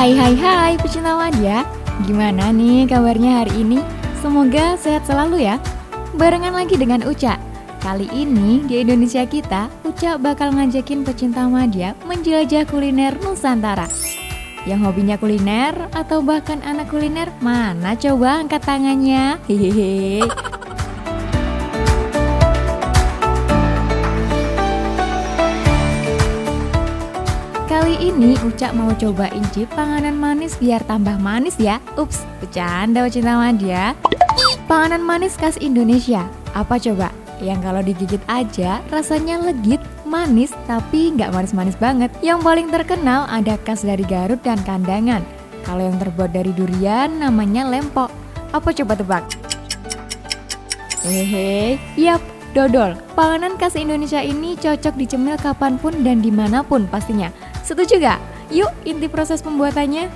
Hai hai hai pecinta Madya Gimana nih kabarnya hari ini? Semoga sehat selalu ya. Barengan lagi dengan Uca. Kali ini di Indonesia kita Uca bakal ngajakin pecinta Madya menjelajah kuliner Nusantara. Yang hobinya kuliner atau bahkan anak kuliner mana coba angkat tangannya? Hehehe ini Uca mau coba incip panganan manis biar tambah manis ya. Ups, bercanda cinta Madya Panganan manis khas Indonesia. Apa coba? Yang kalau digigit aja rasanya legit, manis tapi nggak manis-manis banget. Yang paling terkenal ada khas dari Garut dan Kandangan. Kalau yang terbuat dari durian namanya lempok. Apa coba tebak? Hehehe, yap, dodol. Panganan khas Indonesia ini cocok dicemil kapan pun dan di mana pun pastinya Setuju gak? Yuk inti proses pembuatannya.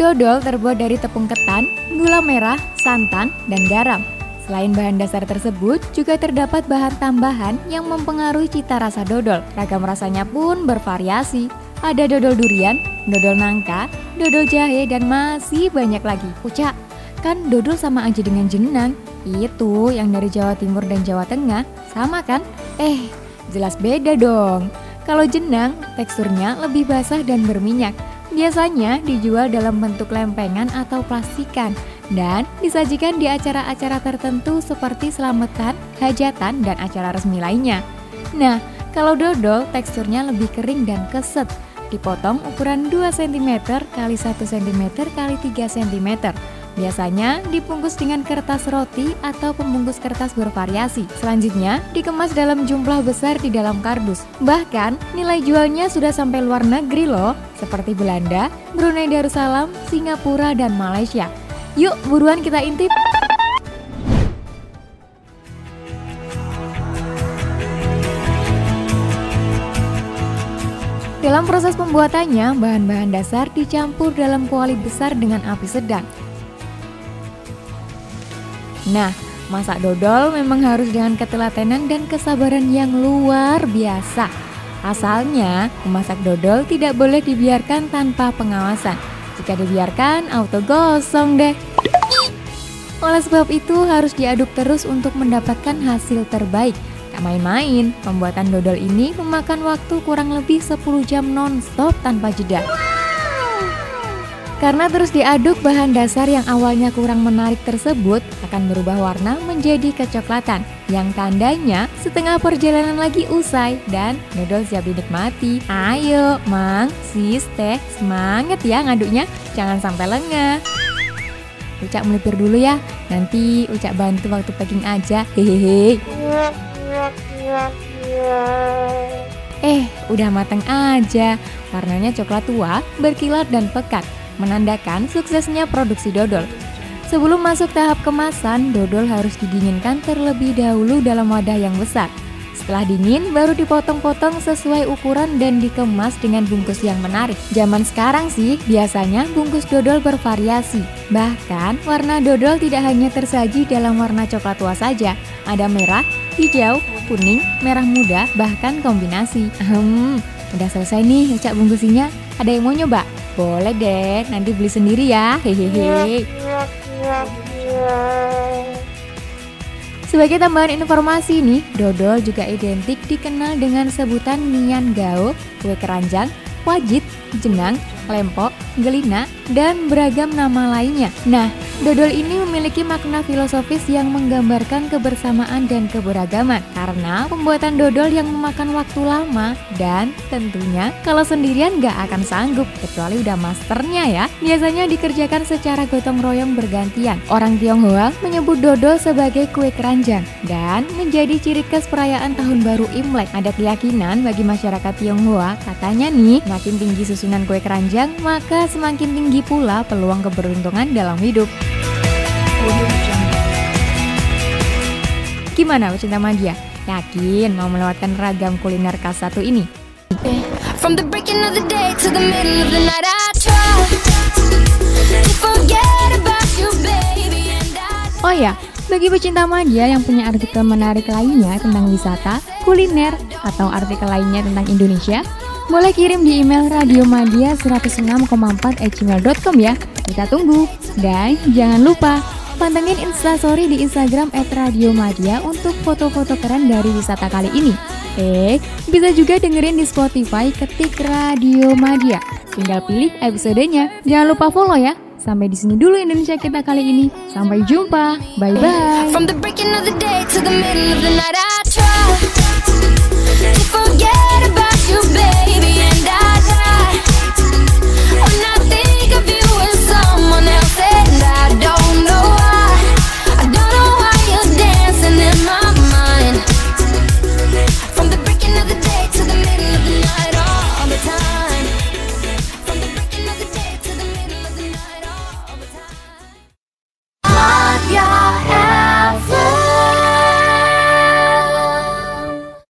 Dodol terbuat dari tepung ketan, gula merah, santan, dan garam. Selain bahan dasar tersebut, juga terdapat bahan tambahan yang mempengaruhi cita rasa dodol. Ragam rasanya pun bervariasi. Ada dodol durian, dodol nangka, dodol jahe, dan masih banyak lagi. Ucap, kan dodol sama aja dengan jenang. Itu yang dari Jawa Timur dan Jawa Tengah, sama kan? Eh, jelas beda dong. Kalau jenang, teksturnya lebih basah dan berminyak. Biasanya dijual dalam bentuk lempengan atau plastikan dan disajikan di acara-acara tertentu seperti selamatan, hajatan, dan acara resmi lainnya. Nah, kalau dodol teksturnya lebih kering dan keset, dipotong ukuran 2 cm x 1 cm x 3 cm Biasanya dibungkus dengan kertas roti atau pembungkus kertas bervariasi. Selanjutnya, dikemas dalam jumlah besar di dalam kardus. Bahkan, nilai jualnya sudah sampai luar negeri loh, seperti Belanda, Brunei Darussalam, Singapura, dan Malaysia. Yuk, buruan kita intip! Dalam proses pembuatannya, bahan-bahan dasar dicampur dalam kuali besar dengan api sedang. Nah, masak dodol memang harus dengan ketelatenan dan kesabaran yang luar biasa. Asalnya, memasak dodol tidak boleh dibiarkan tanpa pengawasan. Jika dibiarkan, auto gosong deh. Oleh sebab itu harus diaduk terus untuk mendapatkan hasil terbaik. Tak main-main, pembuatan dodol ini memakan waktu kurang lebih 10 jam non-stop tanpa jeda. Karena terus diaduk, bahan dasar yang awalnya kurang menarik tersebut akan berubah warna menjadi kecoklatan. Yang tandanya setengah perjalanan lagi usai dan dodol siap dinikmati. Ayo, Mang, Sis, Teh, semangat ya ngaduknya. Jangan sampai lengah. Ucap melipir dulu ya, nanti Ucap bantu waktu packing aja. Hehehe. Eh, udah matang aja. Warnanya coklat tua, berkilat dan pekat menandakan suksesnya produksi dodol. Sebelum masuk tahap kemasan, dodol harus didinginkan terlebih dahulu dalam wadah yang besar. Setelah dingin, baru dipotong-potong sesuai ukuran dan dikemas dengan bungkus yang menarik. Zaman sekarang sih, biasanya bungkus dodol bervariasi. Bahkan, warna dodol tidak hanya tersaji dalam warna coklat tua saja. Ada merah, hijau, kuning, merah muda, bahkan kombinasi. Hmm, udah selesai nih cak bungkusinya. Ada yang mau nyoba? Boleh deh, nanti beli sendiri ya. Hehehe. Sebagai tambahan informasi nih, dodol juga identik dikenal dengan sebutan mian gao, kue keranjang, wajit, jenang, lempok, gelina, dan beragam nama lainnya. Nah, dodol ini memiliki makna filosofis yang menggambarkan kebersamaan dan keberagaman karena pembuatan dodol yang memakan waktu lama dan tentunya kalau sendirian gak akan sanggup kecuali udah masternya ya. Biasanya dikerjakan secara gotong royong bergantian. Orang Tionghoa menyebut dodol sebagai kue keranjang dan menjadi ciri khas perayaan tahun baru Imlek. Ada keyakinan bagi masyarakat Tionghoa katanya nih, makin tinggi susunan kue keranjang maka semakin tinggi pula peluang keberuntungan dalam hidup. Gimana pecinta magia? Yakin mau melewatkan ragam kuliner khas satu ini? Oh ya, Bagi pecinta media yang punya artikel menarik lainnya tentang wisata, kuliner, atau artikel lainnya tentang Indonesia, boleh kirim di email radiomadia106,4 ya. Kita tunggu. Dan jangan lupa pantengin instastory di Instagram @radiomadia untuk foto-foto keren dari wisata kali ini. Eh, bisa juga dengerin di Spotify ketik Radio Madia. Tinggal pilih episodenya. Jangan lupa follow ya. Sampai di sini dulu Indonesia kita kali ini. Sampai jumpa. Bye bye.